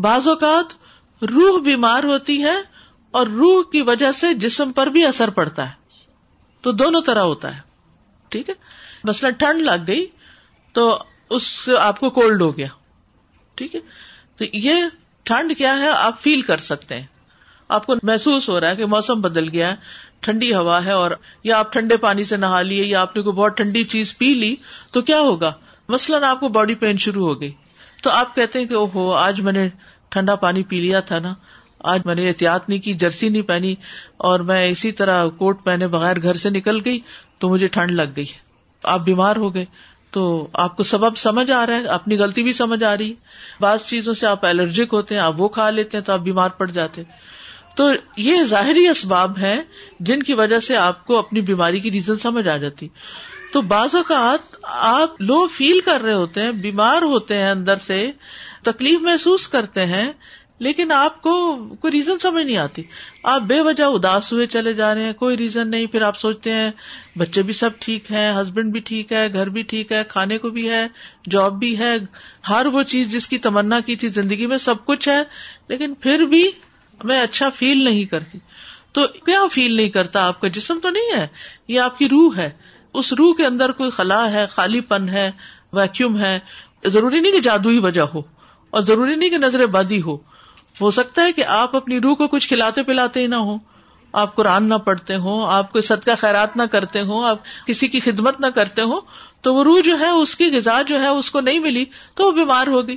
S1: بعض اوقات روح بیمار ہوتی ہے اور روح کی وجہ سے جسم پر بھی اثر پڑتا ہے۔ تو دونوں طرح ہوتا ہے۔ ٹھیک ہے؟ مسئلہ ٹھنڈ لگ گئی تو اس سے آپ کو کولڈ ہو گیا۔ ٹھیک ہے؟ تو یہ ٹھنڈ کیا ہے؟ آپ فیل کر سکتے ہیں۔ آپ کو محسوس ہو رہا ہے کہ موسم بدل گیا ہے، ٹھنڈی ہوا ہے اور یا آپ ٹھنڈے پانی سے نہا لیے یا آپ نے کوئی بہت ٹھنڈی چیز پی لی، تو کیا ہوگا؟ مثلاً آپ کو باڈی پین شروع ہو گئی۔ تو آپ کہتے ہیں کہ او ہو آج میں نے ٹھنڈا پانی پی لیا تھا نا۔ آج میں نے احتیاط نہیں کی، جرسی نہیں پہنی اور میں اسی طرح کوٹ پہنے بغیر گھر سے نکل گئی تو مجھے ٹھنڈ لگ گئی۔ آپ بیمار ہو گئے۔ تو آپ کو سبب سمجھ آ رہا ہے، اپنی غلطی بھی سمجھ آ رہی۔ ہے بعض چیزوں سے آپ الرجک ہوتے ہیں، آپ وہ کھا لیتے ہیں تو آپ بیمار پڑ جاتے تو یہ ظاہری اسباب ہیں جن کی وجہ سے آپ کو اپنی بیماری کی ریزن سمجھ آ جاتی۔ تو بعض اوقات آپ لو فیل کر رہے ہوتے ہیں، بیمار ہوتے ہیں اندر سے، تکلیف محسوس کرتے ہیں لیکن آپ کو کوئی ریزن سمجھ نہیں آتی۔ آپ بے وجہ اداس ہوئے چلے جا رہے ہیں، کوئی ریزن نہیں، پھر آپ سوچتے ہیں، بچے بھی سب ٹھیک ہے ہسبینڈ بھی ٹھیک ہے، گھر بھی ٹھیک ہے، کھانے کو بھی ہے جاب بھی ہے، ہر وہ چیز جس کی تمنا کی تھی زندگی میں سب کچھ ہے، لیکن پھر بھی میں اچھا فیل نہیں کرتی۔ تو کیا فیل نہیں کرتا؟ آپ کا جسم تو نہیں ہے، یہ آپ کی روح ہے۔ اس روح کے اندر کوئی خلا ہے، خالی پن ہے ویکیوم ہے۔ ضروری نہیں کہ جادوئی وجہ ہو، اور ضروری نہیں کہ نظر بادی ہو۔ ہو سکتا ہے کہ آپ اپنی روح کو کچھ کھلاتے پلاتے ہی نہ ہو آپ قرآن نہ پڑھتے ہوں، آپ کوئی صدقہ خیرات نہ کرتے ہوں، آپ کسی کی خدمت نہ کرتے ہوں، تو وہ روح جو ہے، اس کی غذا جو ہے، اس کو نہیں ملی تو وہ بیمار ہوگی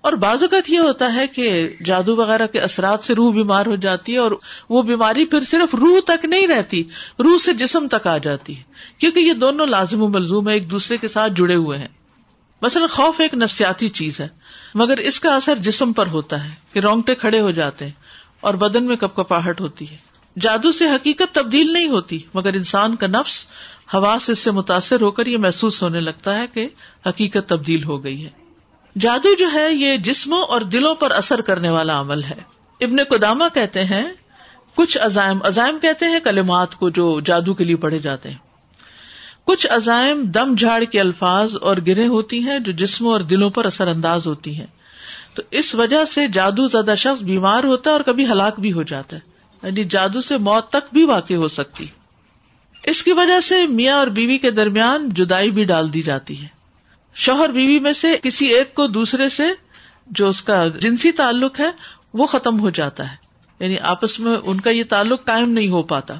S1: اور بعض اوقات یہ ہوتا ہے کہ جادو وغیرہ کے اثرات سے روح بیمار ہو جاتی ہے اور وہ بیماری پھر صرف روح تک نہیں رہتی، روح سے جسم تک آ جاتی ہے۔ کیونکہ یہ دونوں لازم و ملزوم ہے ایک دوسرے کے ساتھ جڑے ہوئے ہیں۔ مثلاً خوف ایک نفسیاتی چیز ہے۔ مگر اس کا اثر جسم پر ہوتا ہے کہ رونگٹے کھڑے ہو جاتے ہیں اور بدن میں کپ کپاہٹ ہوتی ہے۔ جادو سے حقیقت تبدیل نہیں ہوتی، مگر انسان کا نفس ہوا اس سے متاثر ہو کر یہ محسوس ہونے لگتا ہے کہ حقیقت تبدیل ہو گئی ہے۔ جادو جو ہے یہ جسموں اور دلوں پر اثر کرنے والا عمل ہے۔ ابن قدامہ کہتے ہیں، کچھ عزائم عزائم کہتے ہیں کلمات کو جو جادو کے لیے پڑھے جاتے ہیں۔ کچھ عزائم دم جھاڑ کے الفاظ اور گرے ہوتی ہیں جو جسموں اور دلوں پر اثر انداز ہوتی ہیں۔ تو اس وجہ سے جادو زدہ شخص بیمار ہوتا ہے اور کبھی ہلاک بھی ہو جاتا ہے۔ یعنی جادو سے موت تک بھی واقع ہو سکتی۔ اس کی وجہ سے میاں اور بیوی کے درمیان جدائی بھی ڈال دی جاتی ہے۔ شوہر بیوی میں سے کسی ایک کو دوسرے سے جو اس کا جنسی تعلق ہے وہ ختم ہو جاتا ہے۔ یعنی آپس میں ان کا یہ تعلق قائم نہیں ہو پاتا۔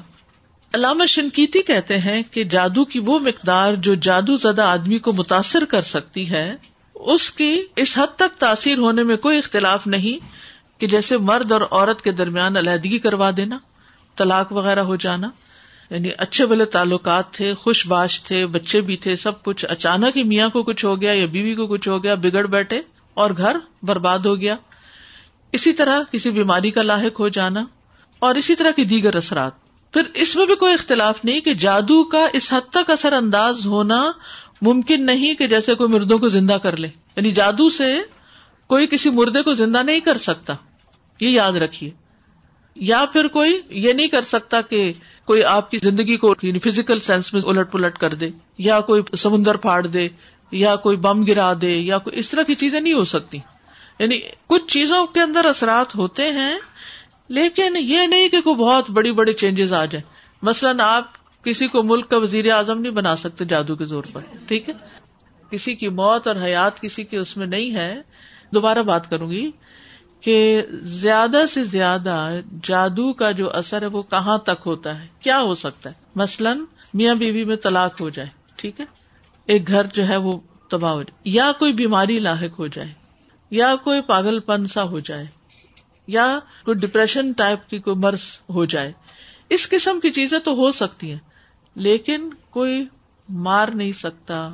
S1: علامہ شنکیتی کہتے ہیں کہ جادو کی وہ مقدار جو جادو زدہ آدمی کو متاثر کر سکتی ہے، اس کی اس حد تک تاثیر ہونے میں کوئی اختلاف نہیں کہ جیسے مرد اور عورت کے درمیان علیحدگی کروا دینا، طلاق وغیرہ ہو جانا یعنی اچھے بھلے تعلقات تھے، خوش باش تھے، بچے بھی تھے، سب کچھ اچانک ہی میاں کو کچھ ہو گیا یا بیوی کو کچھ ہو گیا، بگڑ بیٹھے اور گھر برباد ہو گیا۔ اسی طرح کسی بیماری کا لاحق ہو جانا اور اسی طرح کی دیگر اثرات۔ پھر اس میں بھی کوئی اختلاف نہیں کہ جادو کا اس حد تک اثر انداز ہونا ممکن نہیں کہ جیسے کوئی مردوں کو زندہ کر لے۔ یعنی جادو سے کوئی کسی مردے کو زندہ نہیں کر سکتا۔ یہ یاد رکھیے۔ یا پھر کوئی یہ نہیں کر سکتا کہ کوئی آپ کی زندگی کو یعنی فزیکل سینس میں الٹ پلٹ کر دے، یا کوئی سمندر پھاڑ دے، یا کوئی بم گرا دے، یا کوئی اس طرح کی چیزیں نہیں ہو سکتی۔ یعنی کچھ چیزوں کے اندر اثرات ہوتے ہیں لیکن یہ نہیں کہ کوئی بہت بڑی بڑی چینجز آ جائیں۔ مثلاً آپ کسی کو ملک کا وزیر اعظم نہیں بنا سکتے جادو کے زور پر، ٹھیک ہے؟ کسی کی موت اور حیات کسی کی اس میں نہیں ہے۔ دوبارہ بات کروں گی کہ زیادہ سے زیادہ جادو کا جو اثر ہے وہ کہاں تک ہوتا ہے؟ کیا ہو سکتا ہے؟ مثلاً میاں بیوی میں طلاق ہو جائے، ٹھیک ہے؟ ایک گھر جو ہے وہ تباہ ہو جائے، یا کوئی بیماری لاحق ہو جائے، یا کوئی پاگل پن سا ہو جائے۔ یا کوئی ڈپریشن ٹائپ کی کوئی مرض ہو جائے۔ اس قسم کی چیزیں تو ہو سکتی ہیں، لیکن کوئی مار نہیں سکتا،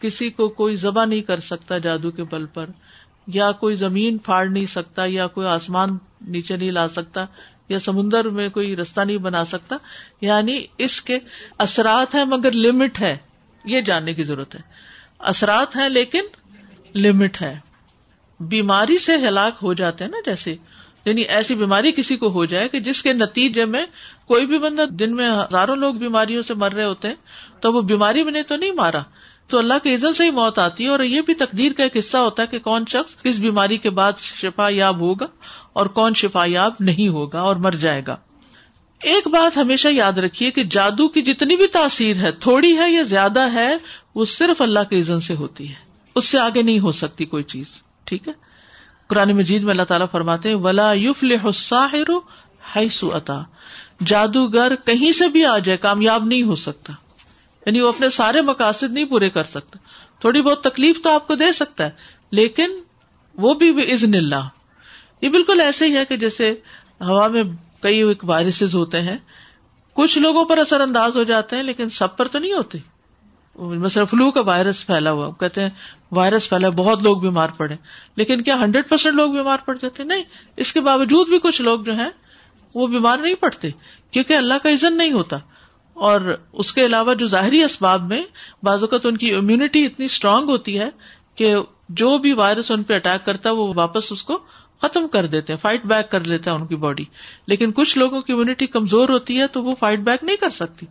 S1: کسی کو کوئی ذبح نہیں کر سکتا جادو کے بل پر، یا کوئی زمین پھاڑ نہیں سکتا، یا کوئی آسمان نیچے نہیں لا سکتا، یا سمندر میں کوئی رستہ نہیں بنا سکتا۔ یعنی اس کے اثرات ہیں مگر لمٹ ہے، یہ جاننے کی ضرورت ہے۔ اثرات ہیں لیکن لمٹ ہے۔ بیماری سے ہلاک ہو جاتے ہیں نا جیسے یعنی ایسی بیماری کسی کو ہو جائے کہ جس کے نتیجے میں کوئی بھی بندہ دن میں ہزاروں لوگ بیماریوں سے مر رہے ہوتے ہیں، تو وہ بیماری میں نے تو نہیں مارا۔ تو اللہ کے عزت سے ہی موت آتی ہے اور یہ بھی تقدیر کا ایک حصہ ہوتا ہے کہ کون شخص کس بیماری کے بعد شفا یاب ہوگا اور کون شفا یاب نہیں ہوگا اور مر جائے گا۔ ایک بات ہمیشہ یاد رکھیے کہ جادو کی جتنی بھی تاثیر ہے، تھوڑی ہے یا زیادہ ہے، وہ صرف اللہ کے عزت سے ہوتی ہے۔ اس سے آگے نہیں ہو سکتی کوئی چیز۔ ٹھیک ہے؟ قرآن مجید میں اللہ تعالیٰ فرماتے ولا یوف اتا جادوگر کہیں سے بھی آ جائے، کامیاب نہیں ہو سکتا۔ یعنی وہ اپنے سارے مقاصد نہیں پورے کر سکتا۔ تھوڑی بہت تکلیف تو آپ کو دے سکتا ہے، لیکن وہ بھی عزن اللہ۔ یہ بالکل ایسے ہی ہے کہ جیسے ہوا میں کئی وائرسز ہوتے ہیں، کچھ لوگوں پر اثر انداز ہو جاتے ہیں، لیکن سب پر تو نہیں ہوتے۔ مثلا فلو کا وائرس پھیلا ہوا، کہتے ہیں وائرس پھیلا، بہت لوگ بیمار پڑے، لیکن کیا ہنڈریڈ پرسینٹ لوگ بیمار پڑ جاتے؟ نہیں، اس کے باوجود بھی کچھ لوگ جو ہیں، وہ بیمار نہیں پڑتے، کیونکہ اللہ کا عزن نہیں ہوتا۔ اور اس کے علاوہ جو ظاہری اسباب میں، بعض اوقات ان کی امیونٹی اتنی اسٹرانگ ہوتی ہے کہ جو بھی وائرس ان پہ اٹیک کرتا ہے وہ واپس اس کو ختم کر دیتے ہیں فائٹ بیک کر لیتا ہے ان کی باڈی لیکن کچھ لوگوں کی امیونٹی کمزور ہوتی ہے، تو وہ فائٹ بیک نہیں کر سکتی۔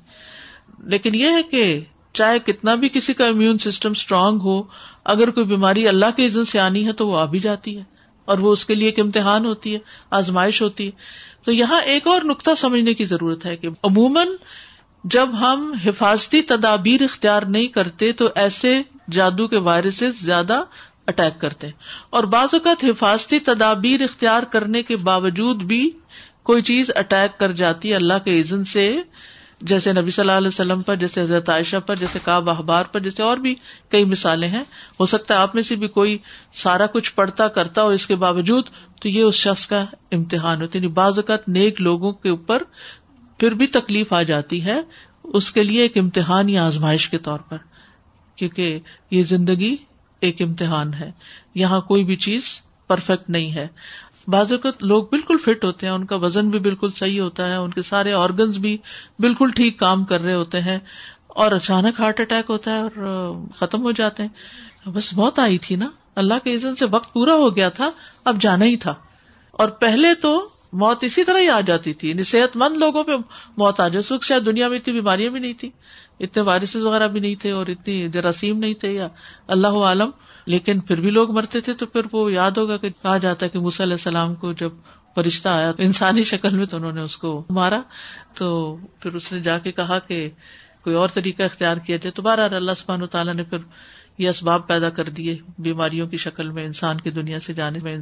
S1: لیکن یہ ہے کہ چاہے کتنا بھی کسی کا امیون سسٹم اسٹرانگ ہو، اگر کوئی بیماری اللہ کے عزت سے آنی ہے تو وہ آ بھی جاتی ہے، اور وہ اس کے لیے ایک امتحان ہوتی ہے، آزمائش ہوتی ہے۔ تو یہاں ایک اور نقطہ سمجھنے کی ضرورت ہے کہ عموماً جب ہم حفاظتی تدابیر اختیار نہیں کرتے تو ایسے جادو کے وائرسز زیادہ اٹیک کرتے۔ اور بعض اوقات حفاظتی تدابیر اختیار کرنے کے باوجود بھی کوئی چیز اٹیک کر جاتی ہے اللہ کے عزن سے جیسے نبی صلی اللہ علیہ وسلم پر، جیسے حضرت عائشہ پر، جیسے کاب احبار پر، جیسے اور بھی کئی مثالیں ہیں۔ ہو سکتا ہے آپ میں سے بھی کوئی سارا کچھ پڑھتا کرتا ہو اس کے باوجود، تو یہ اس شخص کا امتحان ہوتا ہے۔ یعنی بعض اوقات نیک لوگوں کے اوپر پھر بھی تکلیف آ جاتی ہے۔ اس کے لیے ایک امتحان یا آزمائش کے طور پر، کیونکہ یہ زندگی ایک امتحان ہے۔ یہاں کوئی بھی چیز پرفیکٹ نہیں ہے۔ بعض اوقات لوگ بالکل فٹ ہوتے ہیں، ان کا وزن بھی بالکل صحیح ہوتا ہے، ان کے سارے آرگنز بھی بالکل ٹھیک کام کر رہے ہوتے ہیں اور اچانک ہارٹ اٹیک ہوتا ہے اور ختم ہو جاتے ہیں۔ بس موت آئی تھی نا۔ اللہ کے عزن سے وقت پورا ہو گیا تھا، اب جانا ہی تھا۔ اور پہلے تو موت اسی طرح ہی آ جاتی تھی یعنی صحت مند لوگوں پہ موت آ جاتی شاید دنیا میں اتنی بیماریاں بھی نہیں تھی اتنے وائرسز وغیرہ بھی نہیں تھے اور اتنی جراثیم نہیں تھے یا اللہ عالم لیکن پھر بھی لوگ مرتے تھے تو پھر وہ یاد ہوگا کہ کہا جاتا ہے کہ موسی علیہ السلام کو جب فرشتہ آیا انسانی شکل میں تو انہوں نے اس کو مارا تو پھر اس نے جا کے کہا کہ کوئی اور طریقہ اختیار کیا جائے تو بار اللہ سبحان و تعالیٰ نے پھر یہ اسباب پیدا کر دیے بیماریوں کی شکل میں انسان کی دنیا سے جانے میں۔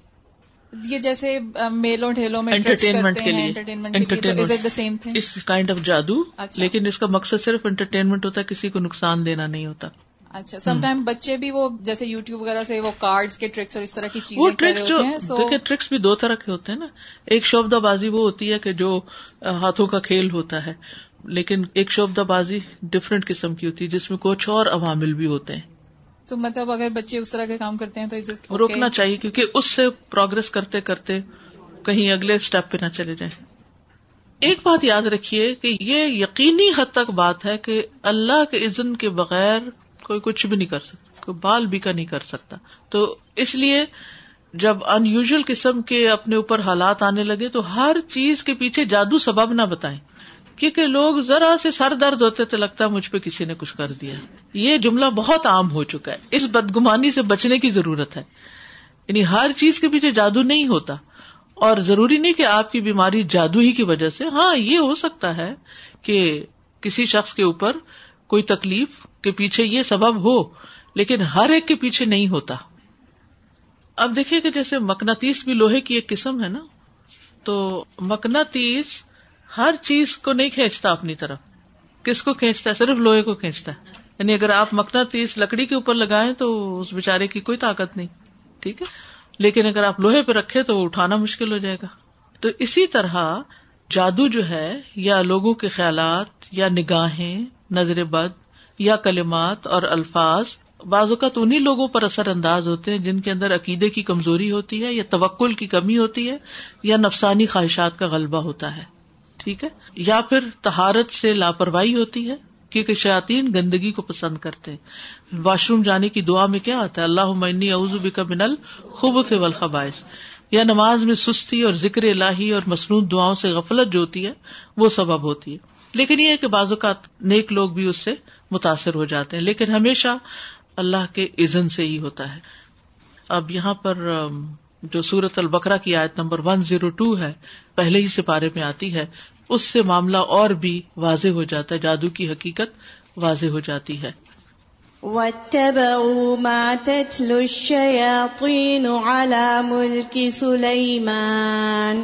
S2: یہ جیسے میلوں ٹھیلوں میں
S1: انٹرٹینمنٹ کے لیے۔ کائنڈ آف جادو اچھا۔ لیکن اس کا مقصد صرف انٹرٹینمنٹ ہوتا ہے کسی کو نقصان دینا نہیں ہوتا۔
S2: اچھا سم ٹائم بچے بھی وہ جیسے یو ٹیوب وغیرہ سے وہ کارڈ کے ٹرکس اور اس طرح کی چیزیں ٹرکس جو
S1: ٹرکس بھی دو طرح کے ہوتے ہیں نا۔ ایک شوبدہ بازی وہ ہوتی ہے کہ جو ہاتھوں کا کھیل ہوتا ہے لیکن ایک شوبدہ بازی ڈفرینٹ قسم کی ہوتی ہے جس میں کچھ اور عوامل بھی ہوتے ہیں۔
S2: تو مطلب اگر بچے اس طرح کے کام کرتے ہیں تو
S1: روکنا چاہیے کیونکہ اس سے پروگرس کرتے کرتے کہیں اگلے اسٹیپ پہ نہ چلے جائیں۔ ایک بات یاد رکھیے کہ یہ یقینی حد تک بات ہے کہ اللہ کے عزن کے بغیر کوئی کچھ بھی نہیں کر سکتا، کوئی بال بھی کا نہیں کر سکتا۔ تو اس لیے جب ان یوژل قسم کے اپنے اوپر حالات آنے لگے تو ہر چیز کے پیچھے جادو سبب نہ بتائیں۔ کیونکہ لوگ ذرا سے سر درد ہوتے تو لگتا ہے مجھ پہ کسی نے کچھ کر دیا۔ یہ جملہ بہت عام ہو چکا ہے۔ اس بدگمانی سے بچنے کی ضرورت ہے۔ یعنی ہر چیز کے پیچھے جادو نہیں ہوتا۔ اور ضروری نہیں کہ آپ کی بیماری جادو ہی کی وجہ سے ہاں یہ ہو سکتا ہے کہ کسی شخص کے اوپر کوئی تکلیف کے پیچھے یہ سبب ہو، لیکن ہر ایک کے پیچھے نہیں ہوتا۔ اب دیکھیے کہ جیسے مکناتیس بھی لوہے کی ایک قسم ہے نا، تو مکناتیس ہر چیز کو نہیں کھینچتا اپنی طرف۔ کس کو کھینچتا ہے؟ صرف لوہے کو کھینچتا ہے۔ یعنی اگر آپ مکنا تیس لکڑی کے اوپر لگائیں تو اس بےچارے کی کوئی طاقت نہیں، ٹھیک ہے؟ لیکن اگر آپ لوہے پہ رکھے تو اٹھانا مشکل ہو جائے گا۔ تو اسی طرح جادو جو ہے، یا لوگوں کے خیالات، یا نگاہیں، نظر بد یا کلمات اور الفاظ، بعض اوقات انہیں لوگوں پر اثر انداز ہوتے ہیں جن کے اندر عقیدے کی کمزوری ہوتی ہے یا توکل کی کمی ہوتی ہے یا نفسانی خواہشات کا غلبہ ہوتا ہے۔ ٹھیک ہے؟ یا پھر تہارت سے لاپرواہی ہوتی ہے کیونکہ شاطین گندگی کو پسند کرتے ہیں۔ واش روم جانے کی دعا میں کیا آتا ہے؟ اللہ عمنی اعظبی کا بنل خوب سے ولخبائش یا نماز میں سستی اور ذکر الہی اور مصنوع دعاؤں سے غفلت جو ہوتی ہے وہ سبب ہوتی ہے۔ لیکن یہ کہ بعض اوقات نیک لوگ بھی اس سے متاثر ہو جاتے ہیں۔ لیکن ہمیشہ اللہ کے عزن سے ہی ہوتا ہے۔ اب یہاں پر جو سورت البکرا کی آیت نمبر ون زیرو ٹو ہے، پہلے ہی سپارے میں آتی ہے۔ اس سے معاملہ اور بھی واضح ہو جاتا ہے، جادو کی حقیقت واضح ہو جاتی ہے۔
S3: واتبعوا ما تتلو الشياطين على ملك سليمان۔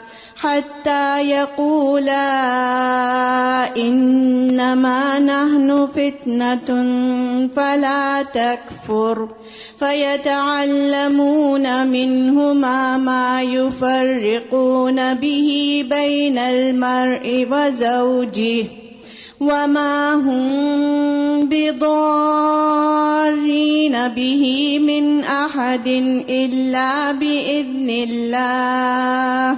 S3: حتى يقولا إنما نحن فتنة فلا تكفر فيتعلمون منهما ما يفرقون به بين المرء وزوجه وما هم بضارين به من أحد إلا بإذن الله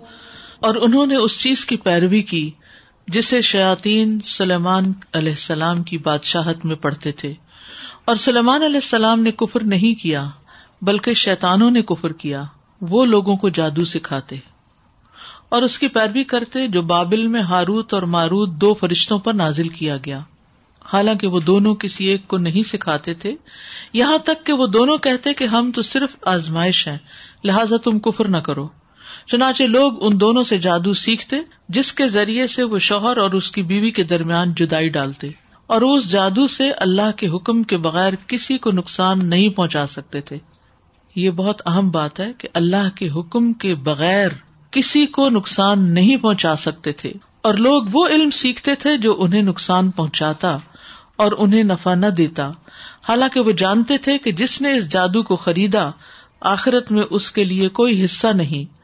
S1: اور انہوں نے اس چیز کی پیروی کی جسے شیاطین سلیمان علیہ السلام کی بادشاہت میں پڑھتے تھے۔ اور سلیمان علیہ السلام نے کفر نہیں کیا، بلکہ شیتانوں نے کفر کیا۔ وہ لوگوں کو جادو سکھاتے۔ اور اس کی پیروی کرتے جو بابل میں ہاروت اور ماروت دو فرشتوں پر نازل کیا گیا۔ حالانکہ وہ دونوں کسی ایک کو نہیں سکھاتے تھے، یہاں تک کہ وہ دونوں کہتے کہ ہم تو صرف آزمائش ہیں، لہٰذا تم کفر نہ کرو۔ چنانچہ لوگ ان دونوں سے جادو سیکھتے، جس کے ذریعے سے وہ شوہر اور اس کی بیوی کے درمیان جدائی ڈالتے، اور اس جادو سے اللہ کے حکم کے بغیر کسی کو نقصان نہیں پہنچا سکتے تھے۔ یہ بہت اہم بات ہے کہ اللہ کے حکم کے بغیر کسی کو نقصان نہیں پہنچا سکتے تھے، اور لوگ وہ علم سیکھتے تھے جو انہیں نقصان پہنچاتا اور انہیں نفع نہ دیتا۔ حالانکہ وہ جانتے تھے کہ جس نے اس جادو کو خریدا، آخرت میں اس کے لیے کوئی حصہ نہیں۔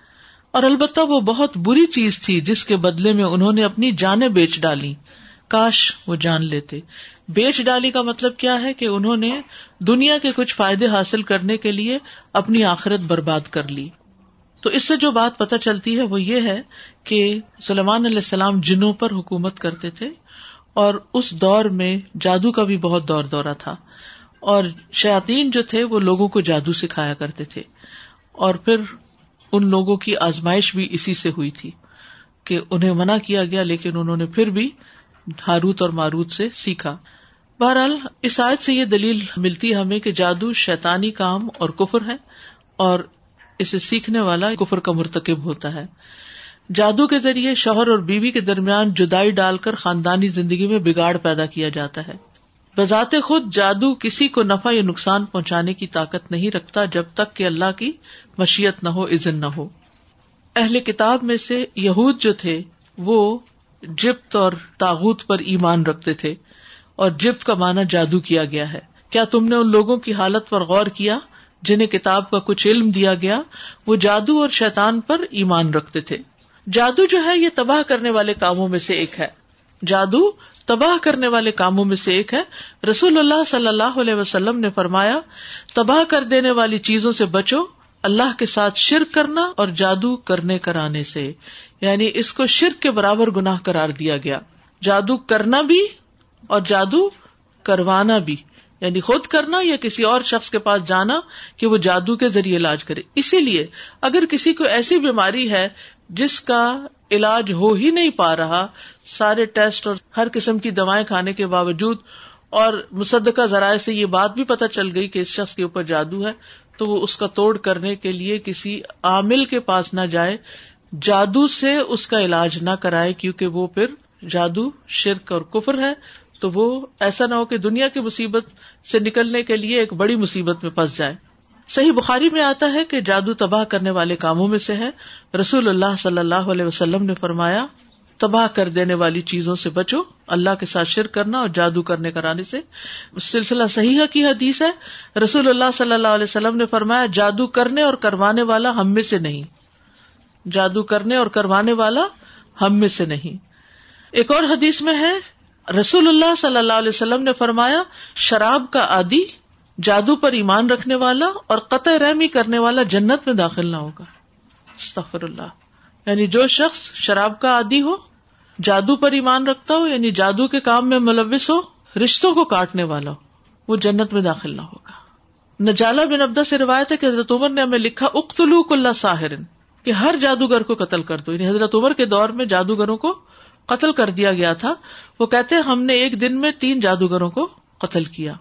S1: اور البتہ وہ بہت بری چیز تھی جس کے بدلے میں انہوں نے اپنی جانیں بیچ ڈالی۔ کاش وہ جان لیتے۔ بیچ ڈالی کا مطلب کیا ہے کہ انہوں نے دنیا کے کچھ فائدے حاصل کرنے کے لیے اپنی آخرت برباد کر لی۔ تو اس سے جو بات پتہ چلتی ہے وہ یہ ہے کہ سلمان علیہ السلام جنوں پر حکومت کرتے تھے اور اس دور میں جادو کا بھی بہت دور دورہ تھا۔ اور شاطین جو تھے وہ لوگوں کو جادو سکھایا کرتے تھے۔ اور پھر ان لوگوں کی آزمائش بھی اسی سے ہوئی تھی کہ انہیں منع کیا گیا، لیکن انہوں نے پھر بھی ہاروت اور ماروت سے سیکھا۔ بہرحال، اس آیت سے یہ دلیل ملتی ہے ہمیں کہ جادو شیتانی کام اور کفر ہے اور اسے سیکھنے والا کفر کا مرتکب ہوتا ہے۔ جادو کے ذریعے شوہر اور بیوی کے درمیان جدائی ڈال کر خاندانی زندگی میں بگاڑ پیدا کیا جاتا ہے۔ بذات خود جادو کسی کو نفع یا نقصان پہنچانے کی طاقت نہیں رکھتا جب تک کہ اللہ کی مشیت نہ ہو عزن نہ ہو۔ اہل کتاب میں سے یہود جو تھے، وہ جپت اور تاغت پر ایمان رکھتے تھے اور جپت کا معنی جادو کیا گیا ہے۔ کیا تم نے ان لوگوں کی حالت پر غور کیا جنہیں کتاب کا کچھ علم دیا گیا؟ وہ جادو اور شیتان پر ایمان رکھتے تھے۔ جادو جو ہے، یہ تباہ کرنے والے کاموں میں سے ایک ہے۔ جادو تباہ کرنے والے کاموں میں سے ایک ہے۔ رسول اللہ صلی اللہ علیہ وسلم نے فرمایا، تباہ کر دینے والی چیزوں سے بچو، اللہ کے ساتھ شرک کرنا اور جادو کرنے کرانے سے۔ یعنی اس کو شرک کے برابر گناہ کرار دیا گیا۔ جادو کرنا بھی اور جادو کروانا بھی۔ یعنی خود کرنا یا کسی اور شخص کے پاس جانا کہ وہ جادو کے ذریعے علاج کرے۔ اسی لیے اگر کسی کو ایسی بیماری ہے جس کا علاج ہو ہی نہیں پا رہا، سارے ٹیسٹ اور ہر قسم کی دوائیں کھانے کے باوجود، اور مصدقہ ذرائع سے یہ بات بھی پتہ چل گئی کہ اس شخص کے اوپر جادو ہے، تو وہ اس کا توڑ کرنے کے لیے کسی عامل کے پاس نہ جائے، جادو سے اس کا علاج نہ کرائے، کیونکہ وہ پھر جادو، شرک اور کفر ہے۔ تو وہ ایسا نہ ہو کہ دنیا کی مصیبت سے نکلنے کے لیے ایک بڑی مصیبت میں پھنس جائے۔ صحیح بخاری میں آتا ہے کہ جادو تباہ کرنے والے کاموں میں سے ہے۔ رسول اللہ صلی اللہ علیہ وسلم نے فرمایا، تباہ کر دینے والی چیزوں سے بچو، اللہ کے ساتھ شر کرنا اور جادو کرنے کرانے سے۔ سلسلہ صحیح کی حدیث ہے۔ رسول اللہ صلی اللہ علیہ وسلم نے فرمایا، جادو کرنے اور کروانے والا ہم میں سے نہیں۔ جادو کرنے اور کروانے والا ہم میں سے نہیں۔ ایک اور حدیث میں ہے، رسول اللہ صلی اللہ علیہ وسلم نے فرمایا، شراب کا عادی جادو پر ایمان رکھنے والا اور قطع رحمی کرنے والا جنت میں داخل نہ ہوگا۔ استغفر اللہ۔ یعنی جو شخص شراب کا عادی ہو، جادو پر ایمان رکھتا ہو یعنی جادو کے کام میں ملوث ہو، رشتوں کو کاٹنے والا ہو، وہ جنت میں داخل نہ ہوگا۔ نجالا بن ابدا سے روایت ہے کہ حضرت عمر نے ہمیں لکھا اختلو اللہ ساحرن، کہ ہر جادوگر کو قتل کر دو۔ یعنی حضرت عمر کے دور میں جادوگروں کو قتل کر دیا گیا تھا۔ وہ کہتے ہم نے ایک دن میں تین جادوگروں کو قتل کیا۔